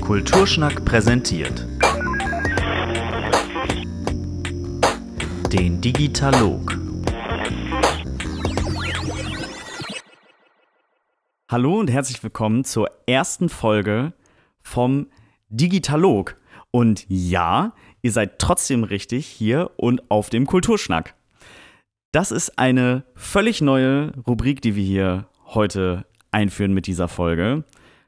Kulturschnack präsentiert den Digitalog. Hallo und herzlich willkommen zur ersten Folge vom Digitalog. Und ja, ihr seid trotzdem richtig hier und auf dem Kulturschnack. Das ist eine völlig neue Rubrik, die wir hier heute einführen mit dieser Folge.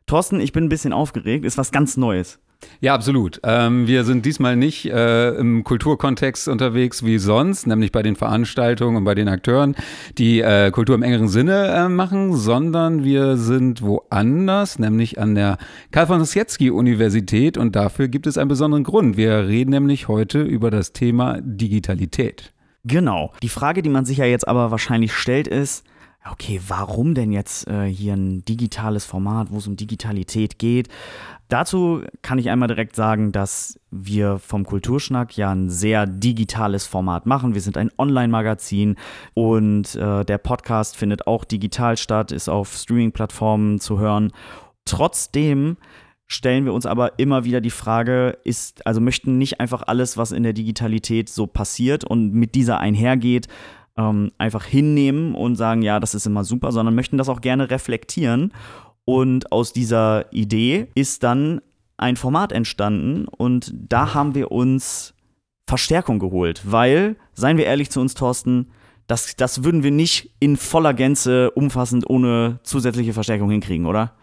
Thorsten, ich bin ein bisschen aufgeregt, ist was ganz Neues. Ja, absolut. Ähm, wir sind diesmal nicht äh, im Kulturkontext unterwegs wie sonst, nämlich bei den Veranstaltungen und bei den Akteuren, die äh, Kultur im engeren Sinne äh, machen, sondern wir sind woanders, nämlich an der Karl von Ossietzky Universität und dafür gibt es einen besonderen Grund. Wir reden nämlich heute über das Thema Digitalität. Genau. Die Frage, die man sich ja jetzt aber wahrscheinlich stellt, ist, okay, warum denn jetzt äh, hier ein digitales Format, wo es um Digitalität geht? Dazu kann ich einmal direkt sagen, dass wir vom Kulturschnack ja ein sehr digitales Format machen. Wir sind ein Online-Magazin und äh, der Podcast findet auch digital statt, ist auf Streaming-Plattformen zu hören. Trotzdem stellen wir uns aber immer wieder die Frage, ist, also möchten nicht einfach alles, was in der Digitalität so passiert und mit dieser einhergeht, ähm, einfach hinnehmen und sagen, ja, das ist immer super, sondern möchten das auch gerne reflektieren. Und aus dieser Idee ist dann ein Format entstanden und da haben wir uns Verstärkung geholt, weil, seien wir ehrlich zu uns, Thorsten, das, das würden wir nicht in voller Gänze umfassend ohne zusätzliche Verstärkung hinkriegen, oder?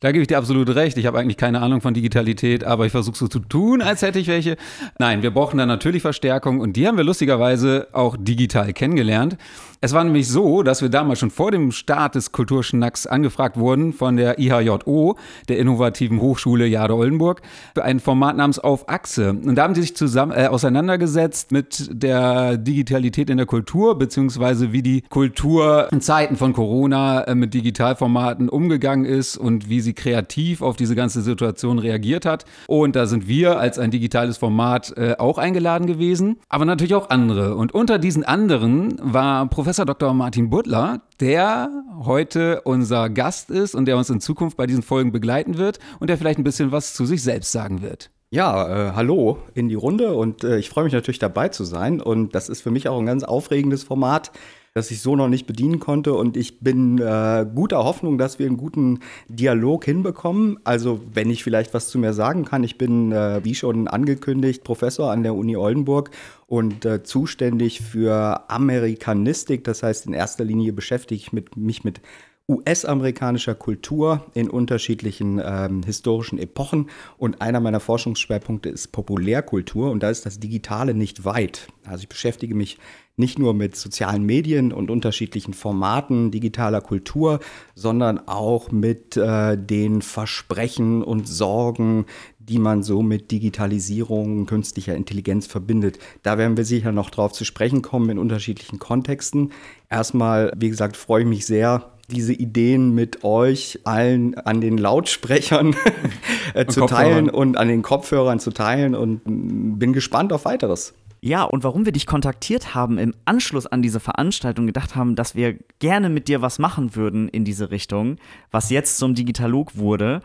Da gebe ich dir absolut recht. Ich habe eigentlich keine Ahnung von Digitalität, aber ich versuche so zu tun, als hätte ich welche. Nein, wir brauchen da natürlich Verstärkung und die haben wir lustigerweise auch digital kennengelernt. Es war nämlich so, dass wir damals schon vor dem Start des Kulturschnacks angefragt wurden von der IHJO, der innovativen Hochschule Jade Oldenburg, für ein Format namens Auf Achse. Und da haben sie sich zusammen äh, auseinandergesetzt mit der Digitalität in der Kultur, beziehungsweise wie die Kultur in Zeiten von Corona äh, mit Digitalformaten umgegangen ist und wie sie kreativ auf diese ganze Situation reagiert hat. Und da sind wir als ein digitales Format äh, auch eingeladen gewesen, aber natürlich auch andere. Und unter diesen anderen war Professor Dr. Martin Butler, der heute unser Gast ist und der uns in Zukunft bei diesen Folgen begleiten wird und der vielleicht ein bisschen was zu sich selbst sagen wird. Ja, äh, hallo in die Runde und äh, ich freue mich natürlich dabei zu sein und das ist für mich auch ein ganz aufregendes Format das ich so noch nicht bedienen konnte. Und ich bin äh, guter Hoffnung, dass wir einen guten Dialog hinbekommen. Also, wenn ich vielleicht was zu mir sagen kann, ich bin, äh, wie schon angekündigt, Professor an der Uni Oldenburg und äh, zuständig für Amerikanistik. Das heißt, in erster Linie beschäftige ich mit, mich mit US-amerikanischer Kultur in unterschiedlichen ähm, historischen Epochen. Und einer meiner Forschungsschwerpunkte ist Populärkultur und da ist das Digitale nicht weit. Also ich beschäftige mich nicht nur mit sozialen Medien und unterschiedlichen Formaten digitaler Kultur, sondern auch mit äh, den Versprechen und Sorgen, die man so mit Digitalisierung, künstlicher Intelligenz verbindet. Da werden wir sicher noch drauf zu sprechen kommen in unterschiedlichen Kontexten. Erstmal, wie gesagt, freue ich mich sehr, diese Ideen mit euch allen an den Lautsprechern äh, zu teilen und an den Kopfhörern zu teilen und bin gespannt auf weiteres. Ja, und warum wir dich kontaktiert haben im Anschluss an diese Veranstaltung, gedacht haben, dass wir gerne mit dir was machen würden in diese Richtung, was jetzt zum Digitalog wurde,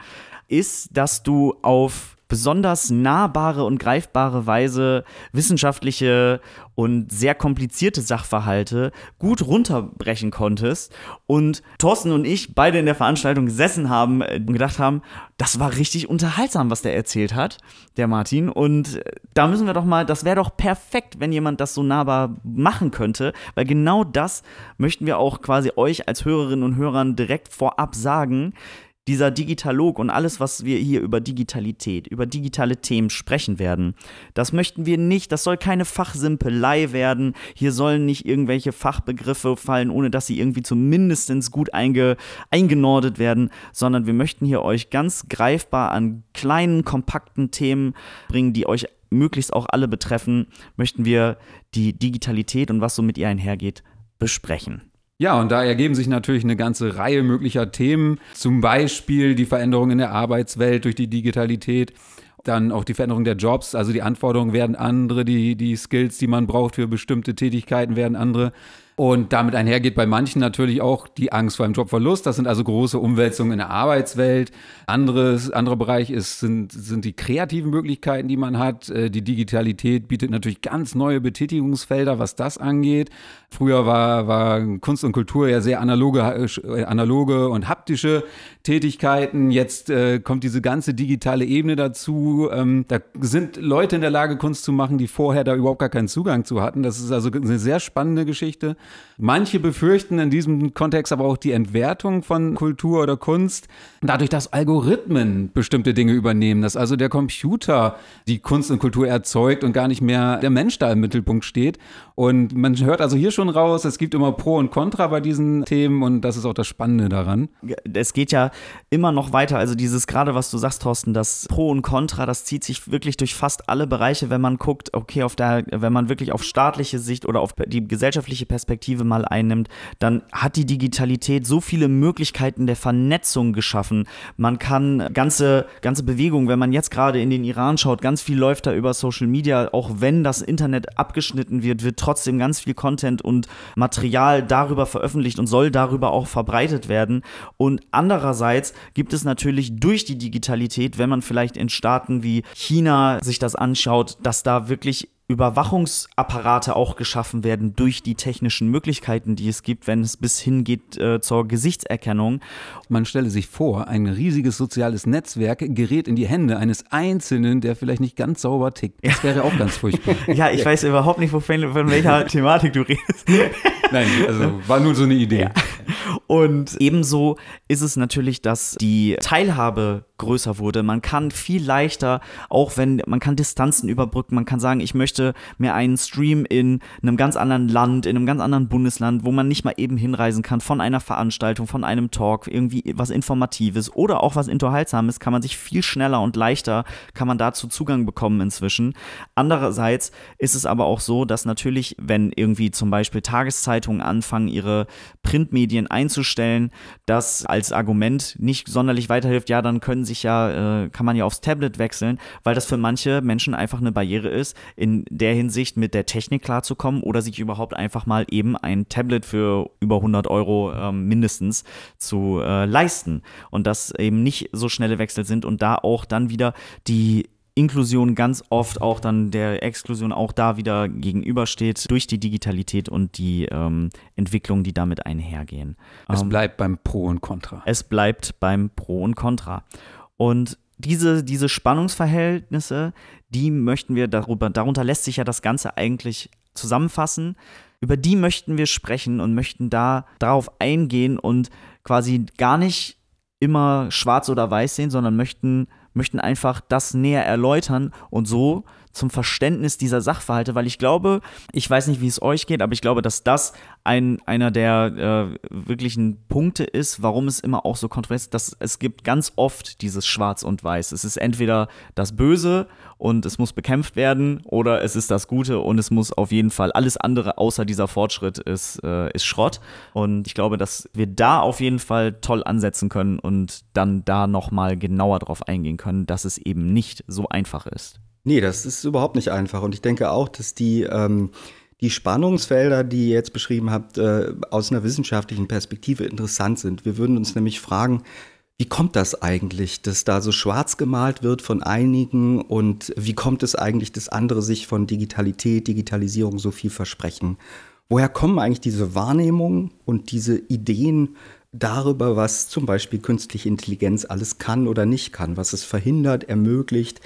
ist, dass du auf besonders nahbare und greifbare Weise wissenschaftliche und sehr komplizierte Sachverhalte gut runterbrechen konntest. Und Thorsten und ich beide in der Veranstaltung gesessen haben und gedacht haben, das war richtig unterhaltsam, was der erzählt hat, der Martin. Und da müssen wir doch mal, das wäre doch perfekt, wenn jemand das so nahbar machen könnte, weil genau das möchten wir auch quasi euch als Hörerinnen und Hörern direkt vorab sagen dieser Digitalog und alles, was wir hier über Digitalität, über digitale Themen sprechen werden, das möchten wir nicht, das soll keine Fachsimpelei werden. Hier sollen nicht irgendwelche Fachbegriffe fallen, ohne dass sie irgendwie zumindest gut einge, eingenordet werden, sondern wir möchten hier euch ganz greifbar an kleinen, kompakten Themen bringen, die euch möglichst auch alle betreffen, möchten wir die Digitalität und was so mit ihr einhergeht besprechen. Ja, und da ergeben sich natürlich eine ganze Reihe möglicher Themen, zum Beispiel die Veränderung in der Arbeitswelt durch die Digitalität, dann auch die Veränderung der Jobs, also die Anforderungen werden andere, die, die Skills, die man braucht für bestimmte Tätigkeiten werden andere. Und damit einhergeht bei manchen natürlich auch die Angst vor einem Jobverlust. Das sind also große Umwälzungen in der Arbeitswelt. Anderes, anderer Bereich ist, sind, sind die kreativen Möglichkeiten, die man hat. Äh, die Digitalität bietet natürlich ganz neue Betätigungsfelder, was das angeht. Früher war, war Kunst und Kultur ja sehr analoge, äh, analoge und haptische Tätigkeiten. Jetzt äh, kommt diese ganze digitale Ebene dazu. Ähm, da sind Leute in der Lage, Kunst zu machen, die vorher da überhaupt gar keinen Zugang zu hatten. Das ist also eine sehr spannende Geschichte. Manche befürchten in diesem Kontext aber auch die Entwertung von Kultur oder Kunst, dadurch, dass Algorithmen bestimmte Dinge übernehmen, dass also der Computer die Kunst und Kultur erzeugt und gar nicht mehr der Mensch da im Mittelpunkt steht. Und man hört also hier schon raus, es gibt immer Pro und Contra bei diesen Themen und das ist auch das Spannende daran. Es geht ja immer noch weiter. Also dieses gerade, was du sagst, Thorsten, das Pro und Contra, das zieht sich wirklich durch fast alle Bereiche, wenn man guckt, okay, auf der, wenn man wirklich auf staatliche Sicht oder auf die gesellschaftliche Perspektive mal einnimmt, dann hat die Digitalität so viele Möglichkeiten der Vernetzung geschaffen. Man kann ganze, ganze Bewegungen, wenn man jetzt gerade in den Iran schaut, ganz viel läuft da über Social Media, auch wenn das Internet abgeschnitten wird, wird trotzdem ganz viel Content und Material darüber veröffentlicht und soll darüber auch verbreitet werden. Und andererseits gibt es natürlich durch die Digitalität, wenn man vielleicht in Staaten wie China sich das anschaut, dass da wirklich Überwachungsapparate auch geschaffen werden durch die technischen Möglichkeiten, die es gibt, wenn es bis hingeht äh, zur Gesichtserkennung. Man stelle sich vor, ein riesiges soziales Netzwerk gerät in die Hände eines Einzelnen, der vielleicht nicht ganz sauber tickt. Das wäre auch ganz furchtbar. ja, ich weiß überhaupt nicht, wovon, von welcher Thematik du redest. Nein, also war nur so eine Idee. Ja. Und ebenso ist es natürlich, dass die Teilhabe größer wurde. Man kann viel leichter, auch wenn man kann Distanzen überbrücken, man kann sagen, ich möchte mir einen Stream in einem ganz anderen Land, in einem ganz anderen Bundesland, wo man nicht mal eben hinreisen kann, von einer Veranstaltung, von einem Talk, irgendwie was Informatives oder auch was Unterhaltsames, kann man sich viel schneller und leichter, kann man dazu Zugang bekommen inzwischen. Andererseits ist es aber auch so, dass natürlich, wenn irgendwie zum Beispiel Tageszeitungen anfangen, ihre Printmedien einzustellen, das als Argument nicht sonderlich weiterhilft, ja, dann können sich ja, äh, kann man ja aufs Tablet wechseln, weil das für manche Menschen einfach eine Barriere ist, in der Hinsicht mit der Technik klarzukommen oder sich überhaupt einfach mal eben ein Tablet für über 100 Euro ähm, mindestens zu äh, leisten und dass eben nicht so schnelle Wechsel sind und da auch dann wieder die Inklusion ganz oft auch dann der Exklusion auch da wieder gegenübersteht durch die Digitalität und die ähm, Entwicklungen, die damit einhergehen. Es ähm, bleibt beim Pro und Contra. Es bleibt beim Pro und Contra. Und diese, diese Spannungsverhältnisse, die möchten wir darüber, darunter lässt sich ja das Ganze eigentlich zusammenfassen. Über die möchten wir sprechen und möchten da darauf eingehen und quasi gar nicht immer schwarz oder weiß sehen, sondern möchten, möchten einfach das näher erläutern und so zum Verständnis dieser Sachverhalte, weil ich glaube, ich weiß nicht, wie es euch geht, aber ich glaube, dass das ein, einer der äh, wirklichen Punkte ist, warum es immer auch so kontrovers ist, dass es gibt ganz oft dieses Schwarz und Weiß. Es ist entweder das Böse und es muss bekämpft werden oder es ist das Gute und es muss auf jeden Fall alles andere außer dieser Fortschritt ist, äh, ist Schrott. Und ich glaube, dass wir da auf jeden Fall toll ansetzen können und dann da nochmal genauer drauf eingehen können, dass es eben nicht so einfach ist. Nee, das ist überhaupt nicht einfach. Und ich denke auch, dass die, ähm, die Spannungsfelder, die ihr jetzt beschrieben habt, äh, aus einer wissenschaftlichen Perspektive interessant sind. Wir würden uns nämlich fragen, wie kommt das eigentlich, dass da so schwarz gemalt wird von einigen und wie kommt es eigentlich, dass andere sich von Digitalität, Digitalisierung so viel versprechen? Woher kommen eigentlich diese Wahrnehmungen und diese Ideen darüber, was zum Beispiel künstliche Intelligenz alles kann oder nicht kann, was es verhindert, ermöglicht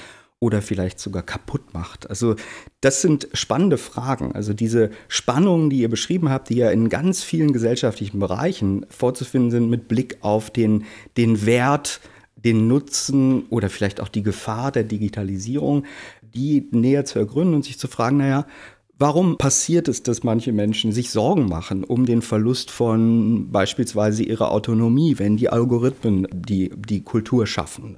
oder vielleicht sogar kaputt macht. Also das sind spannende Fragen. Also diese Spannungen, die ihr beschrieben habt, die ja in ganz vielen gesellschaftlichen Bereichen vorzufinden sind mit Blick auf den, den Wert, den Nutzen oder vielleicht auch die Gefahr der Digitalisierung, die näher zu ergründen und sich zu fragen, naja, Warum passiert es, dass manche Menschen sich Sorgen machen um den Verlust von beispielsweise ihrer Autonomie, wenn die Algorithmen die, die Kultur schaffen?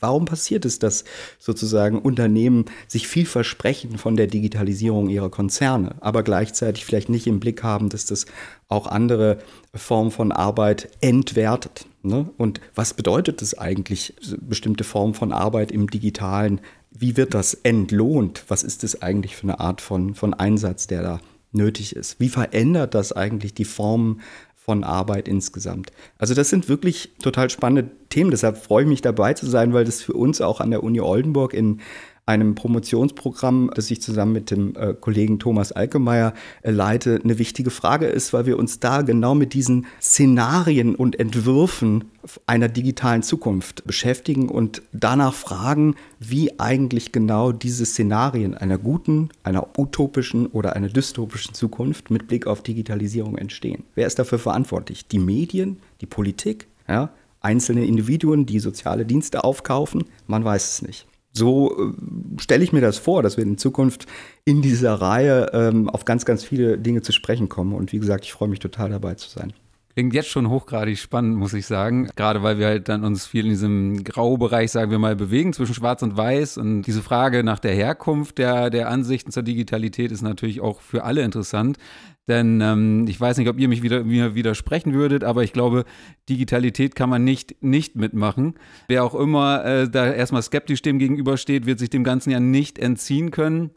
Warum passiert es, dass sozusagen Unternehmen sich viel versprechen von der Digitalisierung ihrer Konzerne, aber gleichzeitig vielleicht nicht im Blick haben, dass das auch andere Formen von Arbeit entwertet? Ne? Und was bedeutet es eigentlich, bestimmte Formen von Arbeit im digitalen wie wird das entlohnt? Was ist das eigentlich für eine Art von, von Einsatz, der da nötig ist. Wie verändert das eigentlich die Form von Arbeit insgesamt? Also das sind wirklich total spannende Themen. Deshalb freue ich mich dabei zu sein, weil das für uns auch an der Uni Oldenburg in einem Promotionsprogramm, das ich zusammen mit dem äh, Kollegen Thomas Alkemeyer äh, leite, eine wichtige Frage ist, weil wir uns da genau mit diesen Szenarien und Entwürfen einer digitalen Zukunft beschäftigen und danach fragen, wie eigentlich genau diese Szenarien einer guten, einer utopischen oder einer dystopischen Zukunft mit Blick auf Digitalisierung entstehen. Wer ist dafür verantwortlich? Die Medien, die Politik, ja, einzelne Individuen, die soziale Dienste aufkaufen? Man weiß es nicht so äh, stelle ich mir das vor, dass wir in Zukunft in dieser Reihe ähm, auf ganz, ganz viele Dinge zu sprechen kommen. Und wie gesagt, ich freue mich total dabei zu sein. Klingt jetzt schon hochgradig spannend, muss ich sagen. Gerade weil wir halt dann uns viel in diesem Graubereich, sagen wir mal, bewegen zwischen Schwarz und Weiß. Und diese Frage nach der Herkunft der, der Ansichten zur Digitalität ist natürlich auch für alle interessant. Denn ähm, ich weiß nicht, ob ihr mich wieder, mir widersprechen würdet, aber ich glaube, Digitalität kann man nicht nicht mitmachen. Wer auch immer äh, da erstmal skeptisch dem gegenübersteht, wird sich dem Ganzen ja nicht entziehen können.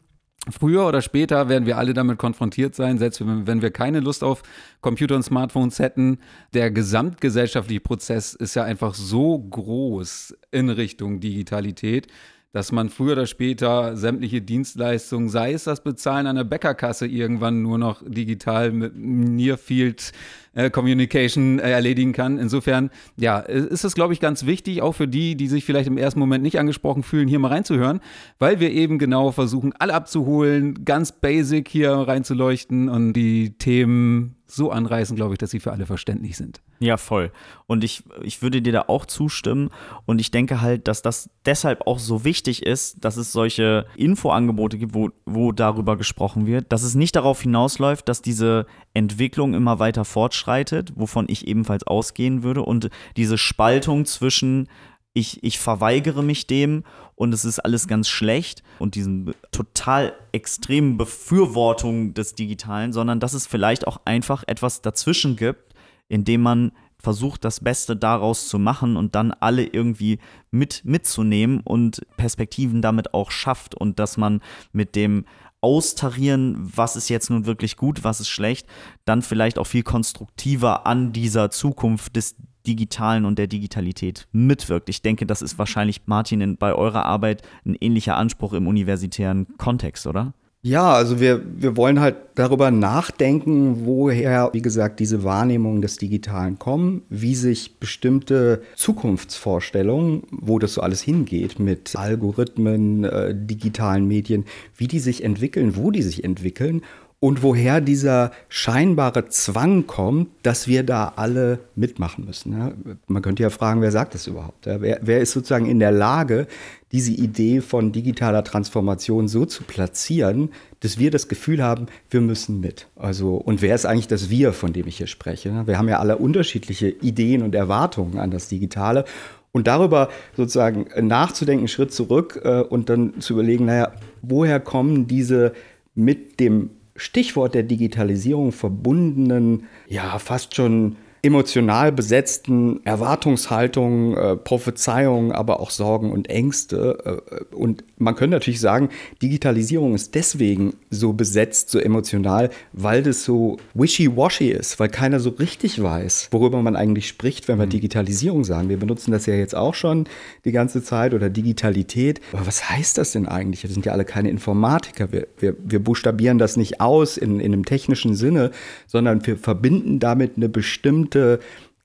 Früher oder später werden wir alle damit konfrontiert sein, selbst wenn wir keine Lust auf Computer und Smartphones hätten. Der gesamtgesellschaftliche Prozess ist ja einfach so groß in Richtung Digitalität, dass man früher oder später sämtliche Dienstleistungen, sei es das Bezahlen der Bäckerkasse, irgendwann nur noch digital mit Nearfield äh, Communication äh, erledigen kann. Insofern, ja, ist es, glaube ich, ganz wichtig, auch für die, die sich vielleicht im ersten Moment nicht angesprochen fühlen, hier mal reinzuhören, weil wir eben genau versuchen, alle abzuholen, ganz basic hier reinzuleuchten und die Themen so anreißen, glaube ich, dass sie für alle verständlich sind. Ja, voll. Und ich, ich würde dir da auch zustimmen. Und ich denke halt, dass das deshalb auch so wichtig ist, dass es solche Infoangebote gibt, wo, wo darüber gesprochen wird, dass es nicht darauf hinausläuft, dass diese Entwicklung immer weiter fortschreitet, wovon ich ebenfalls ausgehen würde. Und diese Spaltung zwischen ich, ich verweigere mich dem und es ist alles ganz schlecht und diesen total extremen Befürwortung des Digitalen, sondern dass es vielleicht auch einfach etwas dazwischen gibt, in dem man versucht, das Beste daraus zu machen und dann alle irgendwie mit mitzunehmen und Perspektiven damit auch schafft und dass man mit dem Austarieren, was ist jetzt nun wirklich gut, was ist schlecht, dann vielleicht auch viel konstruktiver an dieser Zukunft des Digitalen und der Digitalität mitwirkt. Ich denke, das ist wahrscheinlich, Martin, bei eurer Arbeit ein ähnlicher Anspruch im universitären Kontext, oder? Ja, also wir, wir wollen halt darüber nachdenken, woher, wie gesagt, diese Wahrnehmungen des Digitalen kommen, wie sich bestimmte Zukunftsvorstellungen, wo das so alles hingeht mit Algorithmen, äh, digitalen Medien, wie die sich entwickeln, wo die sich entwickeln und woher dieser scheinbare Zwang kommt, dass wir da alle mitmachen müssen. Ja, man könnte ja fragen, wer sagt das überhaupt? Ja, wer, wer, ist sozusagen in der Lage, diese Idee von digitaler Transformation so zu platzieren, dass wir das Gefühl haben, wir müssen mit. Also, und wer ist eigentlich das Wir, von dem ich hier spreche? Wir haben ja alle unterschiedliche Ideen und Erwartungen an das Digitale. Und darüber sozusagen nachzudenken, Schritt zurück äh, und dann zu überlegen, naja, woher kommen diese mit dem Stichwort der Digitalisierung verbundenen, ja, fast schon emotional besetzten Erwartungshaltungen, äh, Prophezeiungen, aber auch Sorgen und Ängste. Äh, und man könnte natürlich sagen, Digitalisierung ist deswegen so besetzt, so emotional, weil das so wishy-washy ist, weil keiner so richtig weiß, worüber man eigentlich spricht, wenn wir mhm. Digitalisierung sagen. Wir benutzen das ja jetzt auch schon die ganze Zeit oder Digitalität. Aber was heißt das denn eigentlich? Wir sind ja alle keine Informatiker. Wir, wir, wir buchstabieren das nicht aus in, in einem technischen Sinne, sondern wir verbinden damit eine bestimmte bestimmte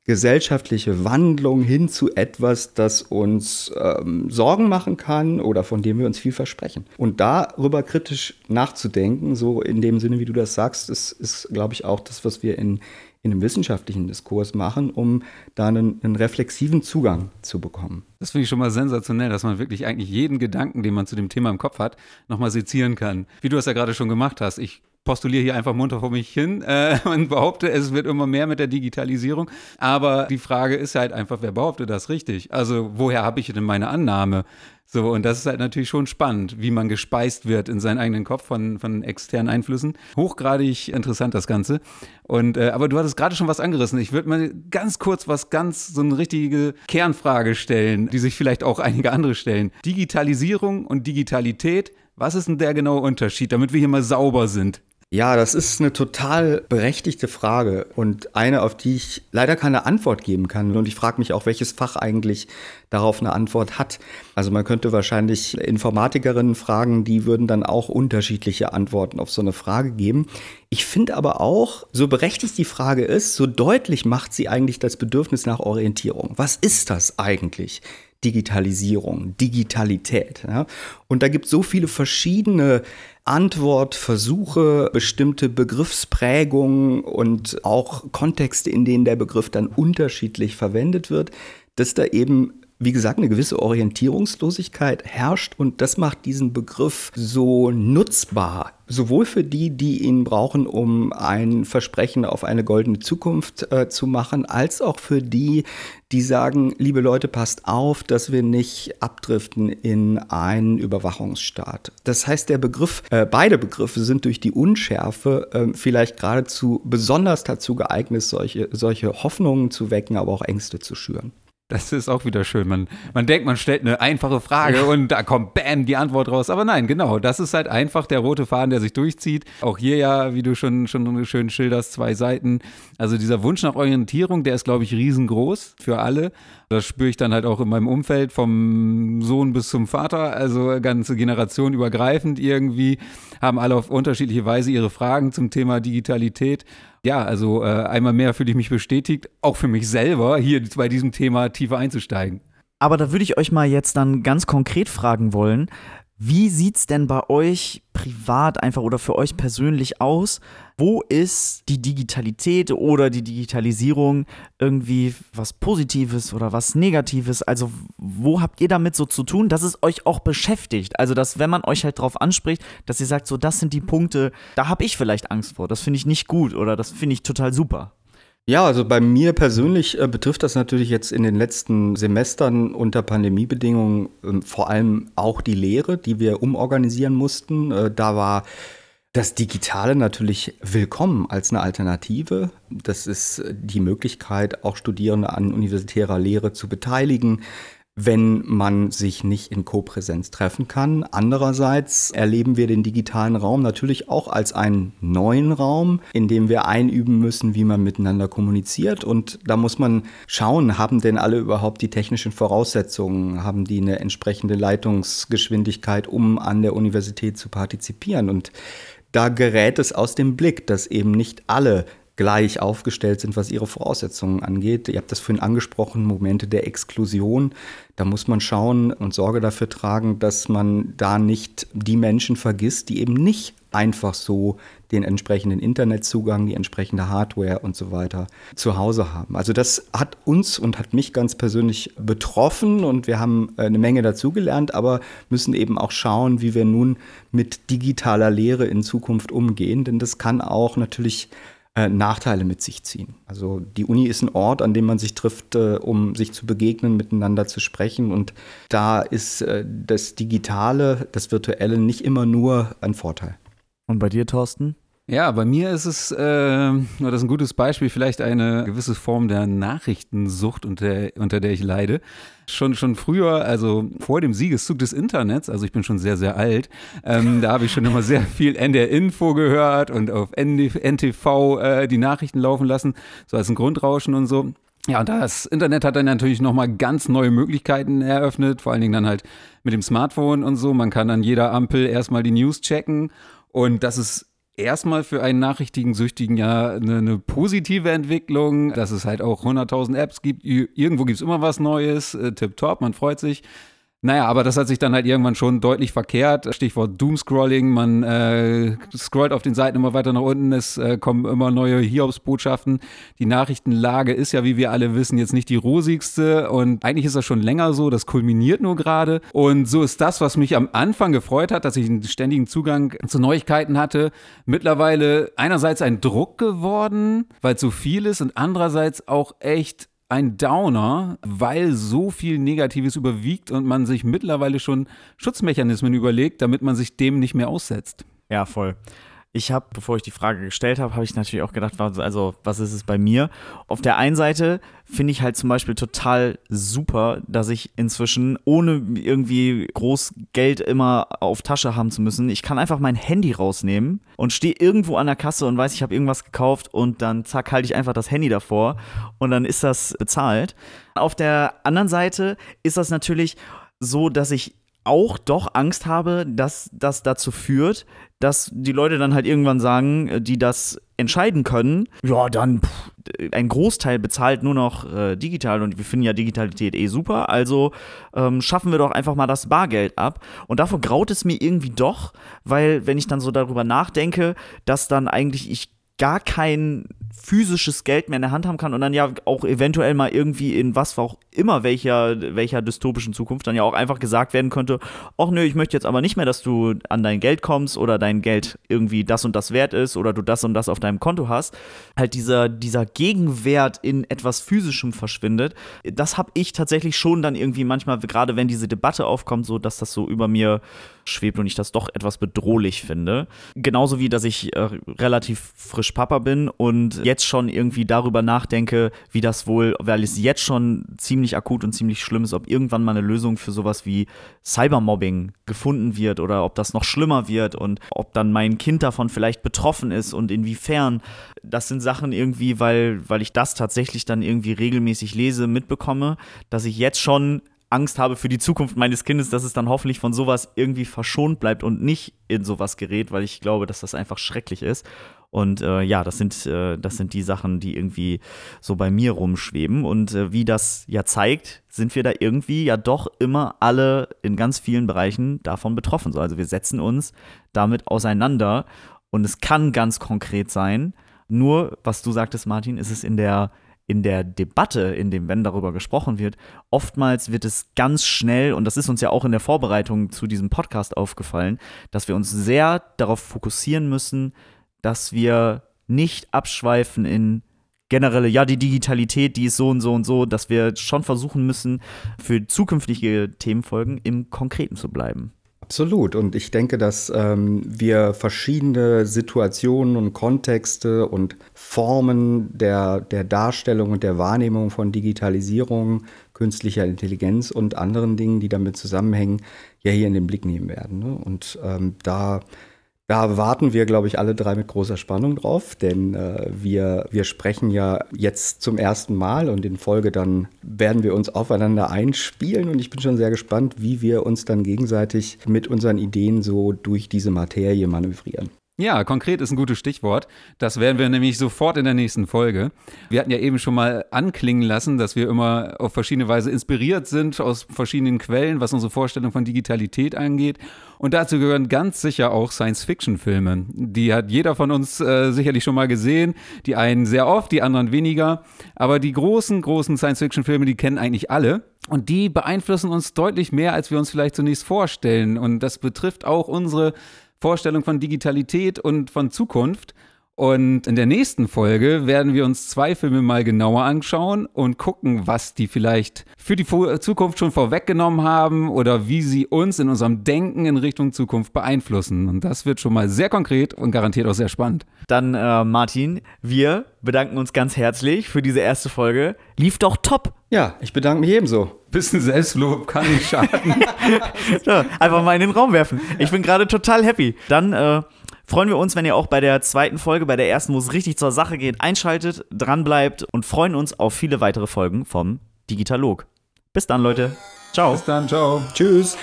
gesellschaftliche Wandlung hin zu etwas, das uns ähm, Sorgen machen kann oder von dem wir uns viel versprechen. Und darüber kritisch nachzudenken, so in dem Sinne, wie du das sagst, ist, ist glaube ich, auch das, was wir in, in einem wissenschaftlichen Diskurs machen, um da einen, einen reflexiven Zugang zu bekommen. Das finde ich schon mal sensationell, dass man wirklich eigentlich jeden Gedanken, den man zu dem Thema im Kopf hat, nochmal sezieren kann. Wie du es ja gerade schon gemacht hast. Ich postuliere hier einfach munter vor mich hin äh, und behaupte, es wird immer mehr mit der Digitalisierung. Aber die Frage ist halt einfach, wer behauptet das richtig? Also woher habe ich denn meine Annahme? So, und das ist halt natürlich schon spannend, wie man gespeist wird in seinen eigenen Kopf von, von externen Einflüssen. Hochgradig interessant das Ganze. Und, äh, aber du hattest gerade schon was angerissen. Ich würde mal ganz kurz was ganz, so eine richtige Kernfrage stellen, die sich vielleicht auch einige andere stellen. Digitalisierung und Digitalität, was ist denn der genaue Unterschied, damit wir hier mal sauber sind? Ja, das ist eine total berechtigte Frage und eine, auf die ich leider keine Antwort geben kann. Und ich frage mich auch, welches Fach eigentlich darauf eine Antwort hat. Also man könnte wahrscheinlich Informatikerinnen fragen, die würden dann auch unterschiedliche Antworten auf so eine Frage geben. Ich finde aber auch, so berechtigt die Frage ist, so deutlich macht sie eigentlich das Bedürfnis nach Orientierung. Was ist das eigentlich? Digitalisierung, Digitalität. Ja? Und da gibt es so viele verschiedene Antwortversuche, bestimmte Begriffsprägungen und auch Kontexte, in denen der Begriff dann unterschiedlich verwendet wird, dass da eben wie gesagt, eine gewisse Orientierungslosigkeit herrscht und das macht diesen Begriff so nutzbar, sowohl für die, die ihn brauchen, um ein Versprechen auf eine goldene Zukunft äh, zu machen, als auch für die, die sagen, liebe Leute, passt auf, dass wir nicht abdriften in einen Überwachungsstaat. Das heißt, der Begriff, äh, beide Begriffe sind durch die Unschärfe äh, vielleicht geradezu besonders dazu geeignet, solche, solche Hoffnungen zu wecken, aber auch Ängste zu schüren. Das ist auch wieder schön. Man, man denkt, man stellt eine einfache Frage und da kommt bam die Antwort raus. Aber nein, genau, das ist halt einfach der rote Faden, der sich durchzieht. Auch hier ja, wie du schon, schon schön schilderst, zwei Seiten. Also dieser Wunsch nach Orientierung, der ist, glaube ich, riesengroß für alle. Das spüre ich dann halt auch in meinem Umfeld, vom Sohn bis zum Vater, also ganze Generation übergreifend irgendwie, haben alle auf unterschiedliche Weise ihre Fragen zum Thema Digitalität ja, also äh, einmal mehr fühle ich mich bestätigt, auch für mich selber, hier bei diesem Thema tiefer einzusteigen. Aber da würde ich euch mal jetzt dann ganz konkret fragen wollen, wie sieht es denn bei euch privat einfach oder für euch persönlich aus? Wo ist die Digitalität oder die Digitalisierung irgendwie was Positives oder was Negatives? Also wo habt ihr damit so zu tun, dass es euch auch beschäftigt? Also dass wenn man euch halt drauf anspricht, dass ihr sagt, so das sind die Punkte, da habe ich vielleicht Angst vor, das finde ich nicht gut oder das finde ich total super. Ja, also bei mir persönlich äh, betrifft das natürlich jetzt in den letzten Semestern unter Pandemiebedingungen äh, vor allem auch die Lehre, die wir umorganisieren mussten. Äh, da war das Digitale natürlich willkommen als eine Alternative. Das ist die Möglichkeit, auch Studierende an universitärer Lehre zu beteiligen wenn man sich nicht in Kopräsenz treffen kann. Andererseits erleben wir den digitalen Raum natürlich auch als einen neuen Raum, in dem wir einüben müssen, wie man miteinander kommuniziert. Und da muss man schauen, haben denn alle überhaupt die technischen Voraussetzungen, haben die eine entsprechende Leitungsgeschwindigkeit, um an der Universität zu partizipieren. Und da gerät es aus dem Blick, dass eben nicht alle gleich aufgestellt sind, was ihre Voraussetzungen angeht. Ihr habt das vorhin angesprochen, Momente der Exklusion. Da muss man schauen und Sorge dafür tragen, dass man da nicht die Menschen vergisst, die eben nicht einfach so den entsprechenden Internetzugang, die entsprechende Hardware und so weiter zu Hause haben. Also das hat uns und hat mich ganz persönlich betroffen und wir haben äh, eine Menge dazugelernt, aber müssen eben auch schauen, wie wir nun mit digitaler Lehre in Zukunft umgehen, denn das kann auch natürlich äh, Nachteile mit sich ziehen. Also die Uni ist ein Ort, an dem man sich trifft, äh, um sich zu begegnen, miteinander zu sprechen. Und da ist äh, das Digitale, das Virtuelle nicht immer nur ein Vorteil. Und bei dir, Thorsten? Ja, bei mir ist es, äh, das ist ein gutes Beispiel, vielleicht eine gewisse Form der Nachrichtensucht, unter, unter der ich leide. Schon, schon früher, also vor dem Siegeszug des Internets, also ich bin schon sehr, sehr alt, ähm, da habe ich schon immer sehr viel NDR Info gehört und auf NTV äh, die Nachrichten laufen lassen, so als ein Grundrauschen und so. Ja, und das Internet hat dann natürlich nochmal ganz neue Möglichkeiten eröffnet, vor allen Dingen dann halt mit dem Smartphone und so. Man kann an jeder Ampel erstmal die News checken und das ist erstmal für einen nachrichtigen Süchtigen ja eine, eine, positive Entwicklung, dass es halt auch 100.000 Apps gibt. Irgendwo gibt es immer was Neues. Äh, Tipptopp, man freut sich. Naja, aber das hat sich dann halt irgendwann schon deutlich verkehrt. Stichwort Doomscrolling. Man äh, scrollt auf den Seiten immer weiter nach unten. Es äh, kommen immer neue Hiobsbotschaften. Die Nachrichtenlage ist ja, wie wir alle wissen, jetzt nicht die rosigste. Und eigentlich ist das schon länger so. Das kulminiert nur gerade. Und so ist das, was mich am Anfang gefreut hat, dass ich einen ständigen Zugang zu Neuigkeiten hatte, mittlerweile einerseits ein Druck geworden, weil so viel ist und andererseits auch echt ein Downer, weil so viel Negatives überwiegt und man sich mittlerweile schon Schutzmechanismen überlegt, damit man sich dem nicht mehr aussetzt. Ja, voll. Ich habe, bevor ich die Frage gestellt habe, habe ich natürlich auch gedacht, also was ist es bei mir? Auf der einen Seite finde ich halt zum Beispiel total super, dass ich inzwischen, ohne irgendwie groß Geld immer auf Tasche haben zu müssen, ich kann einfach mein Handy rausnehmen und stehe irgendwo an der Kasse und weiß, ich habe irgendwas gekauft und dann zack, halte ich einfach das Handy davor und dann ist das bezahlt. Auf der anderen Seite ist das natürlich so, dass ich auch doch Angst habe, dass das dazu führt, dass die Leute dann halt irgendwann sagen, äh, die das entscheiden können, ja, dann pff, ein Großteil bezahlt nur noch äh, digital und wir finden ja Digitalität eh super, also ähm, schaffen wir doch einfach mal das Bargeld ab. Und davor graut es mir irgendwie doch, weil wenn ich dann so darüber nachdenke, dass dann eigentlich ich gar kein physisches Geld mehr in der Hand haben kann und dann ja auch eventuell mal irgendwie in was auch immer welcher, welcher dystopischen Zukunft dann ja auch einfach gesagt werden könnte, ach nö, ich möchte jetzt aber nicht mehr, dass du an dein Geld kommst oder dein Geld irgendwie das und das wert ist oder du das und das auf deinem Konto hast. Halt dieser, dieser Gegenwert in etwas Physischem verschwindet. Das habe ich tatsächlich schon dann irgendwie manchmal, gerade wenn diese Debatte aufkommt, so dass das so über mir schwebt und ich das doch etwas bedrohlich finde. Genauso wie, dass ich äh, relativ frisch Papa bin und jetzt schon irgendwie darüber nachdenke, wie das wohl, weil es jetzt schon ziemlich akut und ziemlich schlimm ist, ob irgendwann mal eine Lösung für sowas wie Cybermobbing gefunden wird oder ob das noch schlimmer wird und ob dann mein Kind davon vielleicht betroffen ist und inwiefern. Das sind Sachen irgendwie, weil, weil ich das tatsächlich dann irgendwie regelmäßig lese, mitbekomme, dass ich jetzt schon Angst habe für die Zukunft meines Kindes, dass es dann hoffentlich von sowas irgendwie verschont bleibt und nicht in sowas gerät, weil ich glaube, dass das einfach schrecklich ist. Und äh, ja, das sind, äh, das sind die Sachen, die irgendwie so bei mir rumschweben. Und äh, wie das ja zeigt, sind wir da irgendwie ja doch immer alle in ganz vielen Bereichen davon betroffen. So, also wir setzen uns damit auseinander. Und es kann ganz konkret sein. Nur, was du sagtest, Martin, ist es in der in der Debatte, in dem, wenn darüber gesprochen wird, oftmals wird es ganz schnell, und das ist uns ja auch in der Vorbereitung zu diesem Podcast aufgefallen, dass wir uns sehr darauf fokussieren müssen, dass wir nicht abschweifen in generelle, ja, die Digitalität, die ist so und so und so, dass wir schon versuchen müssen, für zukünftige Themenfolgen im Konkreten zu bleiben. Absolut. Und ich denke, dass ähm, wir verschiedene Situationen und Kontexte und Formen der, der Darstellung und der Wahrnehmung von Digitalisierung, künstlicher Intelligenz und anderen Dingen, die damit zusammenhängen, ja hier in den Blick nehmen werden. Ne? Und ähm, da da warten wir, glaube ich, alle drei mit großer Spannung drauf, denn äh, wir, wir sprechen ja jetzt zum ersten Mal und in Folge dann werden wir uns aufeinander einspielen und ich bin schon sehr gespannt, wie wir uns dann gegenseitig mit unseren Ideen so durch diese Materie manövrieren. Ja, konkret ist ein gutes Stichwort. Das werden wir nämlich sofort in der nächsten Folge. Wir hatten ja eben schon mal anklingen lassen, dass wir immer auf verschiedene Weise inspiriert sind aus verschiedenen Quellen, was unsere Vorstellung von Digitalität angeht. Und dazu gehören ganz sicher auch Science-Fiction-Filme. Die hat jeder von uns äh, sicherlich schon mal gesehen. Die einen sehr oft, die anderen weniger. Aber die großen, großen Science-Fiction-Filme, die kennen eigentlich alle. Und die beeinflussen uns deutlich mehr, als wir uns vielleicht zunächst vorstellen. Und das betrifft auch unsere Vorstellung von Digitalität und von Zukunft. Und in der nächsten Folge werden wir uns zwei Filme mal genauer anschauen und gucken, was die vielleicht für die Zukunft schon vorweggenommen haben oder wie sie uns in unserem Denken in Richtung Zukunft beeinflussen. Und das wird schon mal sehr konkret und garantiert auch sehr spannend. Dann, äh, Martin, wir bedanken uns ganz herzlich für diese erste Folge. Lief doch top. Ja, ich bedanke mich ebenso. Bisschen Selbstlob kann nicht schaden. so, einfach mal in den Raum werfen. Ich bin gerade total happy. Dann, äh, freuen wir uns, wenn ihr auch bei der zweiten Folge, bei der ersten, wo es richtig zur Sache geht, einschaltet, dranbleibt und freuen uns auf viele weitere Folgen vom Digitalog. Bis dann, Leute. Ciao. Bis dann, ciao. Tschüss.